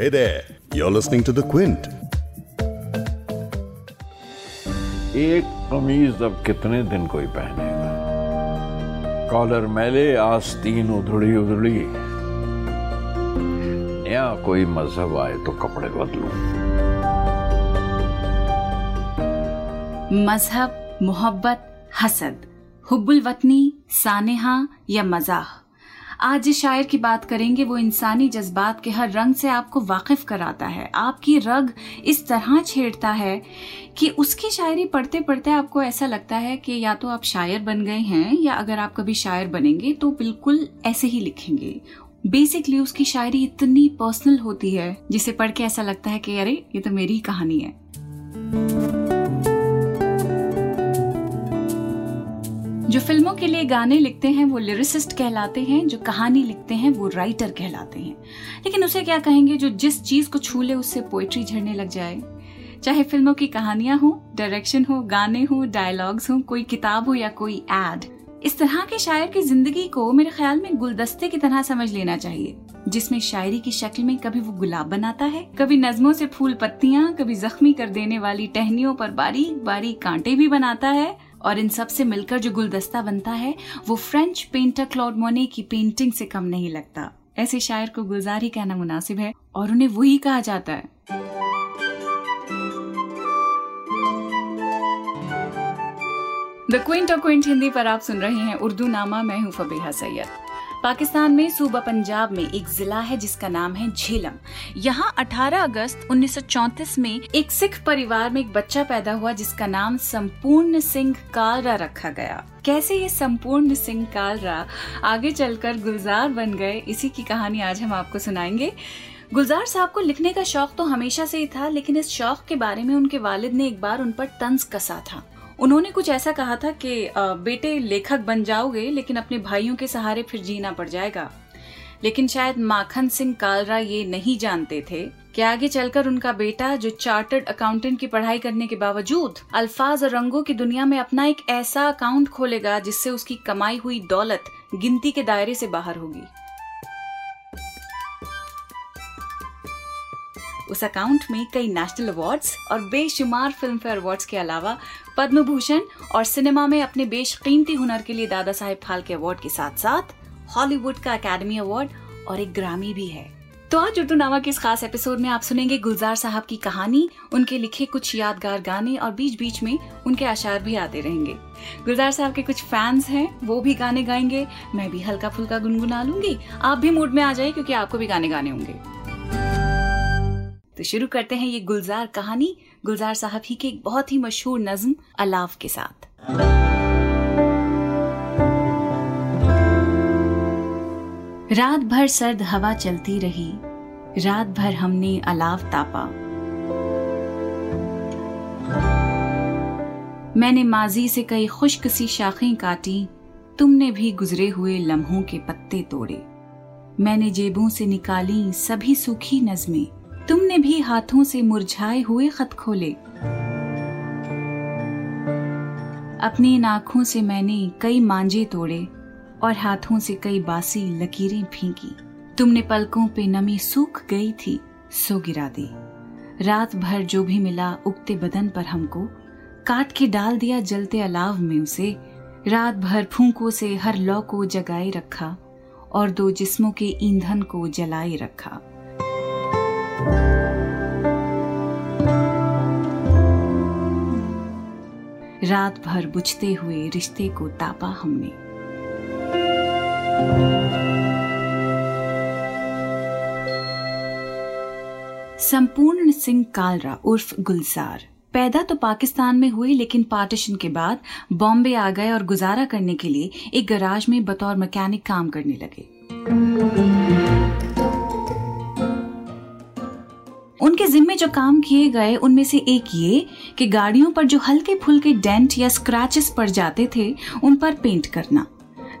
Hey there, you're listening to The Quint. एक कमीज अब कितने दिन कोई पहनेगा? कॉलर मैले आस्तीन उधड़ी उधड़ी। नया कोई मज़हब आए तो कपड़े बदलू। मज़हब मोहब्बत हसद। हुब्बुल वतनी सानेहा या मजाह। आज जिस शायर की बात करेंगे, वो इंसानी जज्बात के हर रंग से आपको वाकिफ कराता है। आपकी रग इस तरह छेड़ता है कि उसकी शायरी पढ़ते पढ़ते आपको ऐसा लगता है कि या तो आप शायर बन गए हैं, या अगर आप कभी शायर बनेंगे तो बिल्कुल ऐसे ही लिखेंगे। बेसिकली उसकी शायरी इतनी पर्सनल होती है, जिसे पढ़ के ऐसा लगता है कि अरे, ये तो मेरी ही कहानी है। जो फ़िल्मों के लिए गाने लिखते हैं, वो लिरिसिस्ट कहलाते हैं, जो कहानी लिखते हैं, वो राइटर कहलाते हैं। लेकिन उसे क्या कहेंगे जो जिस चीज़ को छू ले, उससे पोइट्री झड़ने लग जाए? चाहे फ़िल्मों की कहानियाँ हो डायरेक्शन हो, गाने हो डायलॉग्स हो, कोई किताब हो या कोई एड इस तरह के शायर की ज़िंदगी को मेरे ख्याल में गुलदस्ते की तरह समझ लेना चाहिए, जिसमें शायरी की शक्ल में कभी वो गुलाब बनाता है, कभी नज्मों से फूल पत्तियाँ, कभी जख्मी कर देने वाली टहनियों पर बारीक बारीक कांटे भी बनाता है और इन सबसे मिलकर जो गुलदस्ता बनता है, वो फ्रेंच पेंटर क्लॉड मोने की पेंटिंग से कम नहीं लगता। ऐसे शायर को गुलजार ही कहना मुनासिब है और उन्हें वही कहा जाता है। द क्विंट और क्विंट हिंदी पर आप सुन रहे हैं उर्दू नामा, मैं हूँ फबीहा सैयद। पाकिस्तान में सूबा पंजाब में एक जिला है जिसका नाम है झेलम। यहाँ 18 अगस्त 1934 में एक सिख परिवार में एक बच्चा पैदा हुआ जिसका नाम संपूर्ण सिंह कालरा रखा गया। कैसे ये संपूर्ण सिंह कालरा आगे चलकर गुलजार बन गए, इसी की कहानी आज हम आपको सुनाएँगे। गुलजार साहब को लिखने का शौक तो हमेशा से ही था, लेकिन इस शौक के बारे में उनके वालिद ने एक बार उन पर तंज कसा था। उन्होंने कुछ ऐसा कहा था कि बेटे लेखक बन जाओगे, लेकिन अपने भाइयों के सहारे फिर जीना पड़ जाएगा। लेकिन शायद माखन सिंह कालरा ये नहीं जानते थे कि आगे चलकर उनका बेटा, जो चार्टर्ड अकाउंटेंट की पढ़ाई करने के बावजूद अल्फाज और रंगों की दुनिया में अपना एक ऐसा अकाउंट खोलेगा, जिससे उसकी कमाई हुई दौलत गिनती के दायरे से बाहर होगी। उस अकाउंट में कई नेशनल अवार्ड्स और बेशुमार फ़िल्म फेयर अवार्ड्स के अलावा पद्म भूषण और सिनेमा में अपने बेशकीमती हुनर के लिए दादा साहेब फाल्के अवार्ड के साथ साथ हॉलीवुड का अकेडमी अवार्ड और एक ग्रामी भी है। तो आज उर्दू नामा के इस खास एपिसोड में आप सुनेंगे गुलजार साहब की कहानी, उनके लिखे कुछ यादगार गाने और बीच बीच में उनके आशार भी आते रहेंगे। गुलजार साहब के कुछ फैंस हैं, वो भी गाने गाएँगे, मैं भी हल्का फुल्का गुनगुना लूँगी। आप भी मूड में आ जाए क्योंकि आपको भी गाने गाने होंगे। तो शुरू करते हैं ये गुलजार कहानी। गुलजार साहब ही के एक बहुत ही मशहूर नज्म, अलाव के साथ। रात भर सर्द हवा चलती रही। रात भर हमने अलाव तापा। मैंने माजी से कई खुश्क सी शाखें काटी। तुमने भी गुजरे हुए लम्हों के पत्ते तोड़े। मैंने जेबों से निकाली सभी सूखी नज़में। तुमने भी हाथों से मुरझाए हुए खत खोले। अपनी इन आँखों से मैंने कई मांझे तोड़े और हाथों से कई बासी लकीरें फीकी। तुमने पलकों पे नमी सूख गई थी, सो गिरा दी। रात भर जो भी मिला उगते बदन पर हमको, काट के डाल दिया जलते अलाव में उसे। रात भर फूकों से हर लौ को जगाए रखा और दो जिस्मों के ईंधन को जलाए रखा। रात भर बुझते हुए रिश्ते को तापा हमने। संपूर्ण सिंह कालरा उर्फ़ गुलजार। पैदा तो पाकिस्तान में हुई, लेकिन पार्टीशन के बाद बॉम्बे आ गए और गुजारा करने के लिए एक गराज में बतौर मैकेनिक काम करने लगे। उनके जिम्मे जो काम किए गए, उनमें से एक ये कि गाड़ियों पर जो हल्के फुल्के डेंट या स्क्रैचेस पड़ जाते थे, उन पर पेंट करना।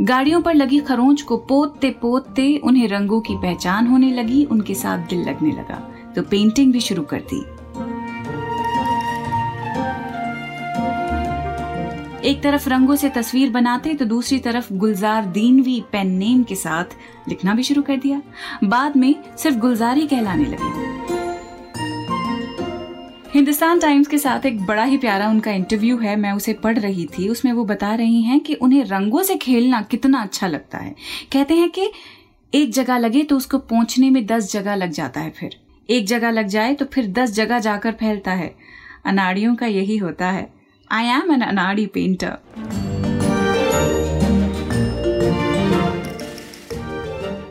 गाड़ियों पर लगी खरोंच को पोतते पोतते उन्हें रंगों की पहचान होने लगी, उनके साथ दिल लगने लगा। तो पेंटिंग भी शुरू कर दी। एक तरफ़ रंगों से तस्वीर बनाते तो दूसरी तरफ़ गुलजार दीनवी पेन नेम के साथ लिखना भी शुरू कर दिया। बाद में सिर्फ़ गुलजारी कहलाने लगे। हिंदुस्तान टाइम्स के साथ एक बड़ा ही प्यारा उनका इंटरव्यू है, मैं उसे पढ़ रही थी। उसमें वो बता रही हैं कि उन्हें रंगों से खेलना कितना अच्छा लगता है। कहते हैं कि एक जगह लगे तो उसको पहुँचने में दस जगह लग जाता है फिर। एक जगह लग जाए तो फिर दस जगह जाकर फैलता है। अनाड़ियों का यही होता है। आई एम एन अनाड़ी पेंटर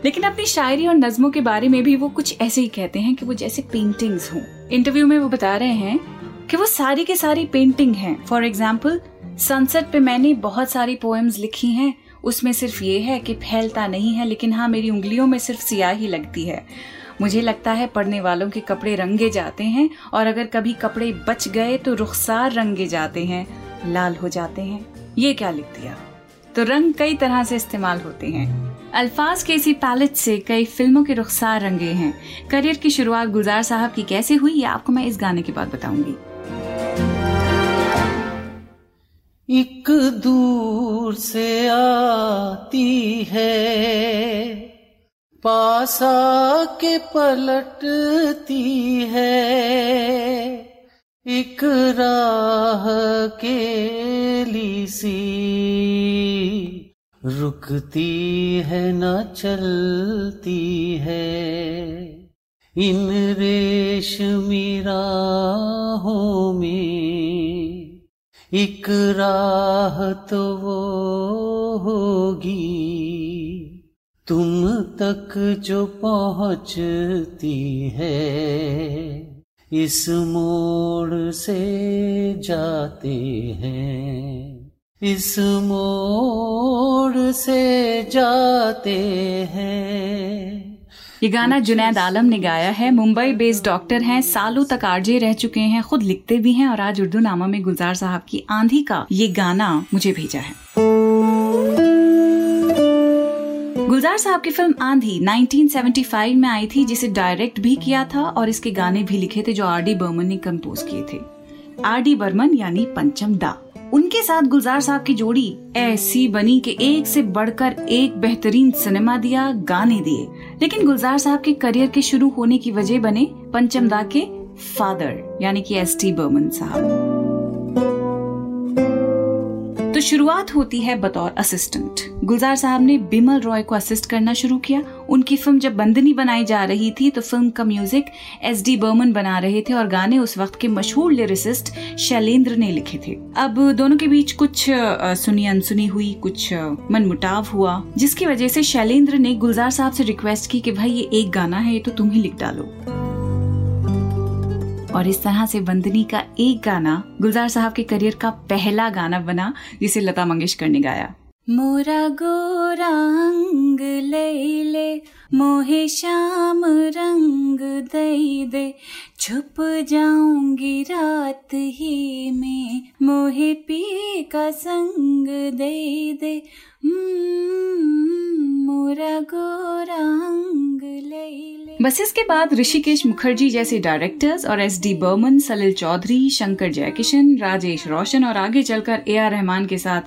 लेकिन अपनी शायरी और नज्मों के बारे में भी वो कुछ ऐसे ही कहते हैं कि वो जैसे पेंटिंग्स हों। इंटरव्यू में वो बता रहे हैं कि वो सारी के सारी पेंटिंग हैं. फॉर एग्ज़ाम्पल सनसेट पे मैंने बहुत सारी पोएम्स लिखी हैं. उसमें सिर्फ़ ये है कि फैलता नहीं है, लेकिन हाँ मेरी उंगलियों में सिर्फ़ सियाही लगती है. मुझे लगता है पढ़ने वालों के कपड़े रंगे जाते हैं, और अगर कभी कपड़े बच गए तो रुखसार रंगे जाते हैं, लाल हो जाते हैं. ये क्या लिख दिया तो रंग कई तरह से इस्तेमाल होते हैं. अल्फाज के इसी पैलेट से कई फ़िल्मों के रुखसार रंगे हैं। करियर की शुरुआत गुलजार साहब की कैसे हुई, ये आपको मैं इस गाने के बाद बताऊँगी। एक दूर से आती है, पासा के पलटती है, एक राह के लीसी रुकती है, न चलती है। इन रेशमी राहों में एक राह तो वो होगी। तुम तक जो पहुँचती है, इस मोड़ से जाते हैं। इस मोड़ से जाते हैं। ये गाना जुनैद आलम ने गाया है। मुंबई बेस्ड डॉक्टर हैं। सालों तक आरजे रह चुके हैं। खुद लिखते भी हैं और आज उर्दू नामा में गुलजार साहब की आंधी का ये गाना मुझे भेजा है। गुलजार साहब की फ़िल्म आंधी 1975 में आई थी जिसे डायरेक्ट भी किया था और इसके गाने भी लिखे थे जो आर डी बर्मन ने कंपोज किए थे। आर डी बर्मन यानी पंचम दा उनके साथ गुलजार साहब की जोड़ी ऐसी बनी कि एक से बढ़कर एक बेहतरीन सिनेमा दिया, गाने दिए। लेकिन गुलजार साहब के करियर के शुरू होने की वजह बने पंचमदा के फादर, यानी कि एस टी बर्मन साहब। तो शुरुआत होती है बतौर असिस्टेंट गुलजार साहब ने बिमल रॉय को असिस्ट करना शुरू किया। उनकी फ़िल्म जब बंदनी बनाई जा रही थी तो फ़िल्म का म्यूज़िक एस डी बर्मन बना रहे थे और गाने उस वक्त के मशहूर लिरिसिस्ट शैलेंद्र ने लिखे थे। अब दोनों के बीच कुछ सुनी अनसुनी हुई, कुछ मनमुटाव हुआ, जिसकी वजह से शैलेंद्र ने गुलजार साहब से रिक्वेस्ट की कि, भाई, ये एक गाना है, ये तो तुम ही लिख डालो। और इस तरह से बंदनी का एक गाना गुलजार साहब के करियर का पहला गाना बना, जिसे लता मंगेशकर ने गाया। मोरा गोरा ले ले, मोहे श्याम रंग दई दे, छुप जाऊँगी रात ही में, मोहे पी का संग दे दे बस इसके बाद ऋषिकेश मुखर्जी जैसे डायरेक्टर्स और एस डी बर्मन सलिल चौधरी, शंकर जयकिशन, राजेश रोशन और आगे चलकर ए आर रहमान के साथ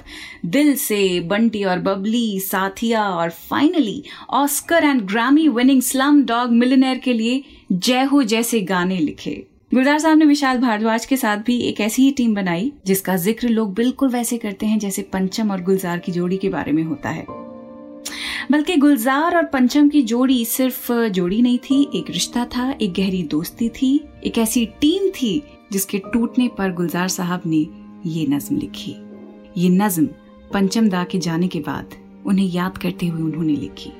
दिल से बंटी और बबली, साथिया और finally Oscar and Grammy winning slumdog millionaire के लिए जय हो जैसे गाने लिखे। गुलजार साहब ने विशाल भारद्वाज के साथ भी एक ऐसी ही टीम बनाई, जिसका ज़िक्र लोग बिल्कुल वैसे करते हैं जैसे पंचम और गुलजार की जोड़ी के बारे में होता है। बल्कि गुलजार और पंचम की जोड़ी सिर्फ़ जोड़ी नहीं थी, एक रिश्ता था, एक गहरी दोस्ती थी, एक ऐसी टीम थी, जिसके टूटने पर गुलजार साहब ने ये नज्म लिखी। ये नज्म पंचम दा के जाने के बाद उन्हें याद करते हुए उन्होंने लिखी।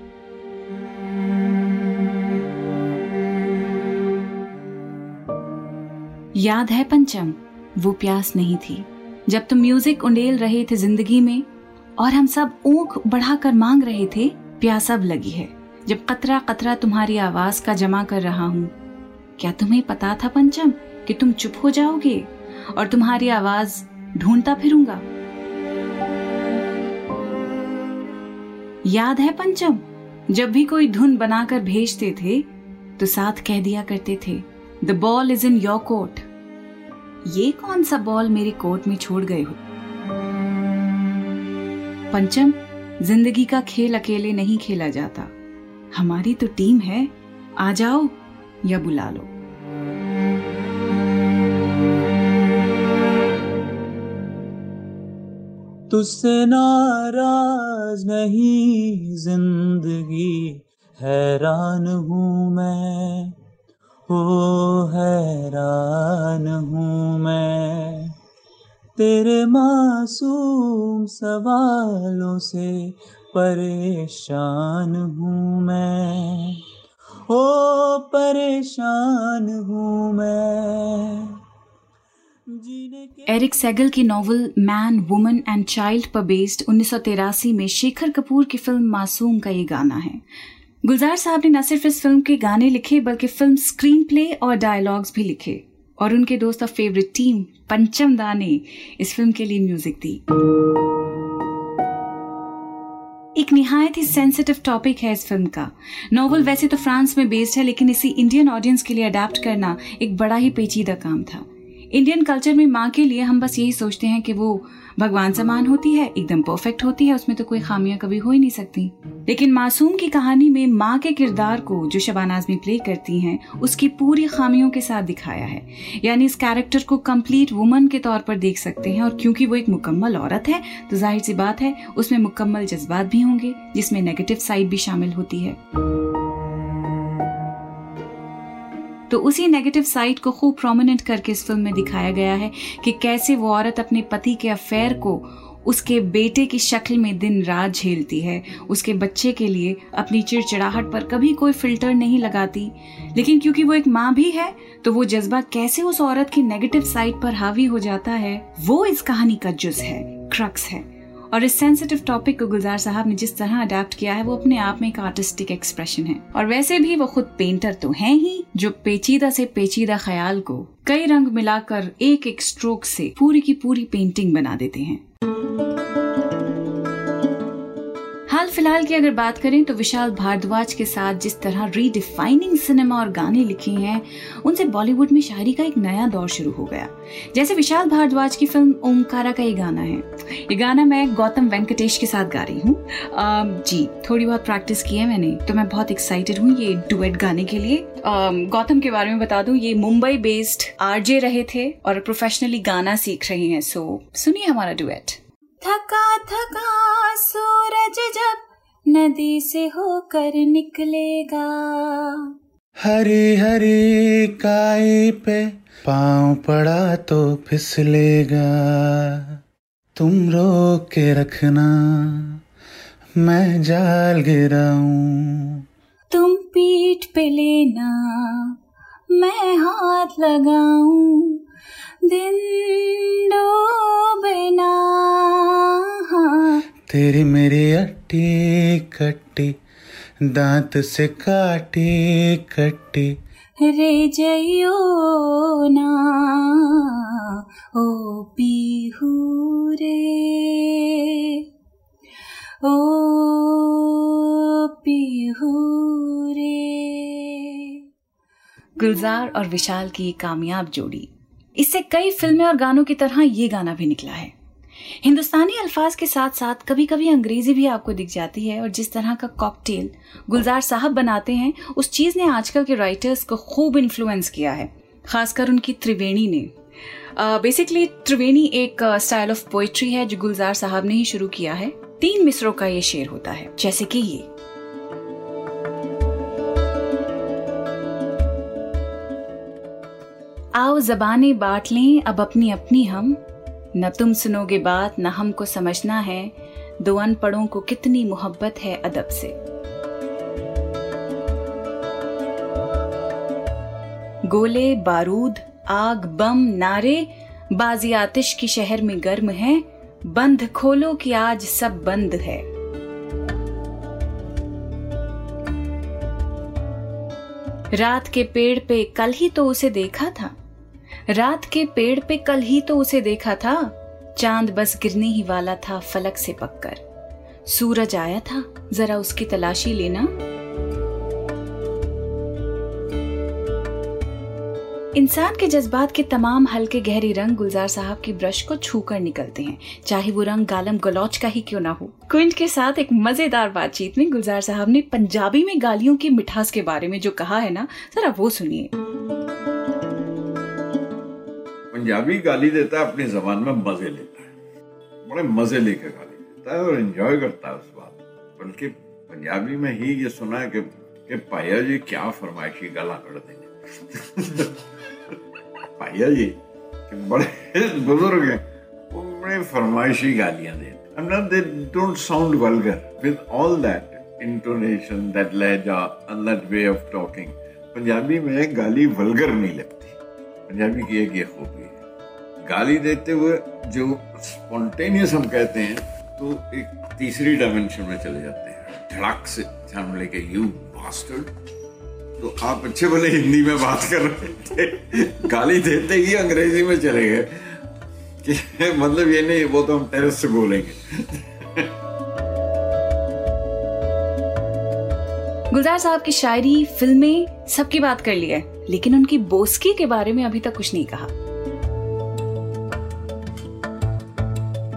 याद है पंचम, वो प्यास नहीं थी। जब तुम म्यूज़िक उंडेल रहे थे ज़िंदगी में, और हम सब ऊख बढ़ाकर मांग रहे थे, प्यास अब लगी है। जब कतरा कतरा तुम्हारी आवाज़ का जमा कर रहा हूँ, क्या तुम्हें पता था पंचम कि तुम चुप हो जाओगे, और तुम्हारी आवाज़ ढूंढता फिरूँगा? याद है पंचम, जब भी कोई धुन बनाकर भेजते थे तो साथ कह दिया करते थे the ball is in your court ये कौन सा बॉल मेरे कोर्ट में छोड़ गए हो? पंचम, ज़िंदगी का खेल अकेले नहीं खेला जाता। हमारी तो टीम है। आ जाओ या बुला लो। तुझसे नाराज़ नहीं, ज़िंदगी हैरान हूँ मैं। ओ हैरान हूँ मैं। तेरे मासूम सवालों से परेशान हूँ मैं। ओ, परेशान हूँ मैं। एरिक सेगल की novel man, woman and child पर बेस्ड उन्नीस में शेखर कपूर की फ़िल्म मासूम का ये गाना है। गुलजार साहब ने न सिर्फ़ इस फ़िल्म के गाने लिखे, बल्कि फ़िल्म स्क्रीन प्ले और डायलॉग्स भी लिखे। और उनके दोस्त और फेवरेट टीम पंचम दा ने इस फ़िल्म के लिए म्यूज़िक दी। एक निहायत ही सेंसिटिव टॉपिक है इस फ़िल्म का। नॉवल वैसे तो फ्रांस में बेस्ड है, लेकिन इसी इंडियन ऑडियंस के लिए अडेप्ट करना एक बड़ा ही पेचीदा काम था। इंडियन कल्चर में माँ के लिए हम बस यही सोचते हैं कि वो भगवान समान होती है, एकदम परफेक्ट होती है, उसमें तो कोई खामियाँ कभी हो ही नहीं सकती। लेकिन मासूम की कहानी में माँ के किरदार को जो शबान आजमी प्ले करती हैं, उसकी पूरी खामियों के साथ दिखाया है। यानी इस कैरेक्टर को कंप्लीट वुमन के तौर पर देख सकते हैं, और क्योंकि वो एक मुकम्मल औरत है तो ज़ाहिर सी बात है, उसमें मुकम्मल जज्बात भी होंगे, जिसमें नेगेटिव साइड भी शामिल होती है। तो उसी नेगेटिव साइड को खूब प्रोमिनेंट करके इस फ़िल्म में दिखाया गया है कि कैसे वो औरत अपने पति के अफेयर को उसके बेटे की शक्ल में दिन रात झेलती है। उसके बच्चे के लिए अपनी चिड़चिड़ाहट पर कभी कोई फ़िल्टर नहीं लगाती। लेकिन क्योंकि वो एक माँ भी है तो वो जज्बा कैसे उस औरत की नेगेटिव साइड पर हावी हो जाता है, वो इस कहानी का जुज है क्रक्स है। और इस सेंसिटिव टॉपिक को गुलजार साहब ने जिस तरह अडेप्ट किया है, वो अपने आप में एक आर्टिस्टिक एक्सप्रेशन है। और वैसे भी वो खुद पेंटर तो है ही, जो पेचीदा से पेचीदा ख्याल को कई रंग मिलाकर एक एक स्ट्रोक से पूरी की पूरी पेंटिंग बना देते हैं। हाल फ़िलहाल की अगर बात करें तो विशाल भारद्वाज के साथ जिस तरह रीडिफाइनिंग सिनेमा और गाने लिखे हैं, उनसे बॉलीवुड में शायरी का एक नया दौर शुरू हो गया। जैसे विशाल भारद्वाज की फ़िल्म ओमकारा का ये गाना है। ये गाना मैं गौतम वेंकटेश के साथ गा रही हूँ। जी, थोड़ी बहुत प्रैक्टिस की है मैंने तो मैं बहुत एक्साइटेड हूँ ये डुएट गाने के लिए। गौतम के बारे में बता दूँ, ये मुंबई बेस्ड आरजे रहे थे और प्रोफेशनली गाना सीख रहे हैं सो सुनिए हमारा डुएट थका थका सूरज जब नदी से होकर निकलेगा। हरी हरी काई पे पाँव पड़ा तो फिसलेगा। तुम रोक के रखना मैं जाल गिराऊं। तुम पीठ पे लेना मैं हाथ लगाऊँ। दिन डूबना तेरी मेरी अट्टी कट्टी दांत से काटी कट्टी। रे जइयो ना ओ पीहू रे। ओ पीहू रे। गुलजार और विशाल की कामयाब जोड़ी। इससे कई फ़िल्में और गानों की तरह ये गाना भी निकला है। हिंदुस्तानी अल्फाज के साथ साथ कभी कभी अंग्रेज़ी भी आपको दिख जाती है और जिस तरह का कॉकटेल गुलजार साहब बनाते हैं उस चीज़ ने आजकल के राइटर्स को खूब इन्फ्लुएंस किया है खासकर उनकी त्रिवेणी ने। बेसिकली uh, त्रिवेणी एक स्टाइल ऑफ़ पोइट्री है जो गुलजार साहब ने ही शुरू किया है। तीन मिसरों का ये शेर होता है जैसे कि ये। आओ जबाने बांट लें, अब अपनी अपनी हम। न तुम सुनोगे बात, न हमको समझना है। दो अनपढ़ों को कितनी मोहब्बत है अदब से। गोले, बारूद, आग, बम, नारे, बाजी आतिश की शहर में गर्म है। बंद खोलो कि आज सब बंद है। रात के पेड़ पे कल ही तो उसे देखा था। रात के पेड़ पे कल ही तो उसे देखा था। चाँद बस गिरने ही वाला था फलक से पककर। सूरज आया था, जरा उसकी तलाशी लेना। इंसान के जज्बात के तमाम हल्के गहरे रंग गुलजार साहब की ब्रश को छू कर निकलते हैं, चाहे वो रंग गालम गलौच का ही क्यों ना हो। क्विंट के साथ एक मज़ेदार बातचीत में गुलजार साहब ने पंजाबी में गालियों की मिठास के बारे में जो कहा है ना, जरा वो सुनिए। पंजाबी गाली देता है, अपनी जबान में मज़े लेता है। बड़े मज़े लेके गाली देता है और एंजॉय करता है उस बात बल्कि पंजाबी में ही ये सुना है कि कि पाया जी क्या फरमाइशी गाला कर देंगे पाया जी, कि बड़े बुज़ुर्ग हैं, वो बड़े फरमाइशी गालियाँ देते I'm not they don't sound vulgar. With all that intonation, that लहजा and that way of talking, Punjabi में गाली वल्गर नहीं लगती। पंजाबी की एक ये खूबी गाली देते हुए जो स्पॉन्टेनियस हम कहते हैं तो एक तीसरी डायमेंशन में चले जाते हैं। धड़क से हम लेके यू बास्टर्ड तो आप अच्छे भले हिंदी में बात कर रहे थे। गाली देते ही अंग्रेज़ी में चले गए। कि मतलब ये नहीं, वो तो हम टेरेस से बोलेंगे। गुलजार साहब की शायरी, फ़िल्में, सबकी बात कर ली है। लेकिन उनकी बोस्की के बारे में अभी तक कुछ नहीं कहा।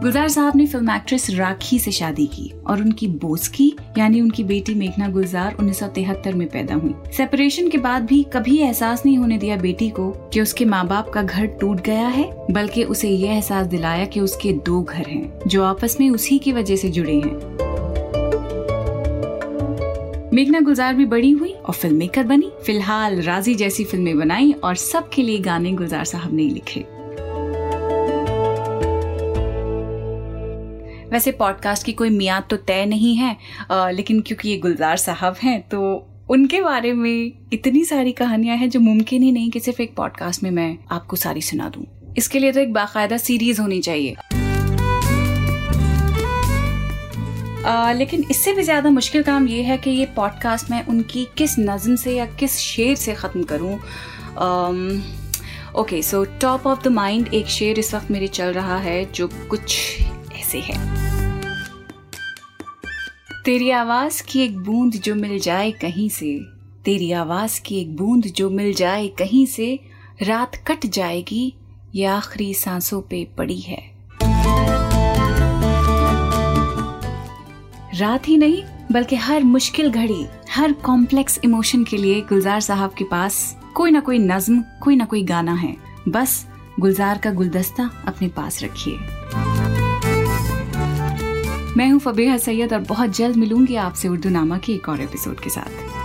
गुलजार साहब ने फ़िल्म एक्ट्रेस राखी से शादी की और उनकी बोस्की यानी उनकी बेटी मेघना गुलजार 1973 में पैदा हुई। सेपरेशन के बाद भी कभी एहसास नहीं होने दिया बेटी को कि उसके माँ बाप का घर टूट गया है, बल्कि उसे यह एहसास दिलाया कि उसके दो घर हैं, जो आपस में उसी की वजह से जुड़े हैं। मेघना गुलजार भी बड़ी हुई और फ़िल्म मेकर बनी। फ़िलहाल राज़ी जैसी फ़िल्में बनाई और सबके लिए गाने गुलजार साहब ने लिखे। वैसे पॉडकास्ट की कोई मियाद तो तय नहीं है अ, लेकिन क्योंकि ये गुलजार साहब हैं तो उनके बारे में इतनी सारी कहानियाँ हैं जो मुमकिन ही नहीं कि सिर्फ़ एक पॉडकास्ट में मैं आपको सारी सुना दूँ। इसके लिए तो एक बाकायदा सीरीज़ होनी चाहिए। आ, लेकिन इससे भी ज़्यादा मुश्किल काम ये है कि ये पॉडकास्ट मैं उनकी किस नज्म से या किस शेर से खत्म करूँ। Okay so top of the mind एक शेर इस वक्त मेरे चल रहा है जो कुछ ऐसे है। तेरी आवाज़ की एक बूंद जो मिल जाए कहीं से, तेरी आवाज़ की एक बूंद जो मिल जाए कहीं से, रात कट जाएगी, ये आखिरी सांसों पे पड़ी है। रात ही नहीं, बल्कि हर मुश्किल घड़ी, हर कॉम्प्लेक्स इमोशन के लिए गुलजार साहब के पास कोई ना कोई नज्म, कोई ना कोई गाना है। बस गुलजार का गुलदस्ता अपने पास रखिए। मैं हूँ फबीहा सैयद और बहुत जल्द मिलूँगी आपसे उर्दू नामा के एक और एपिसोड के साथ।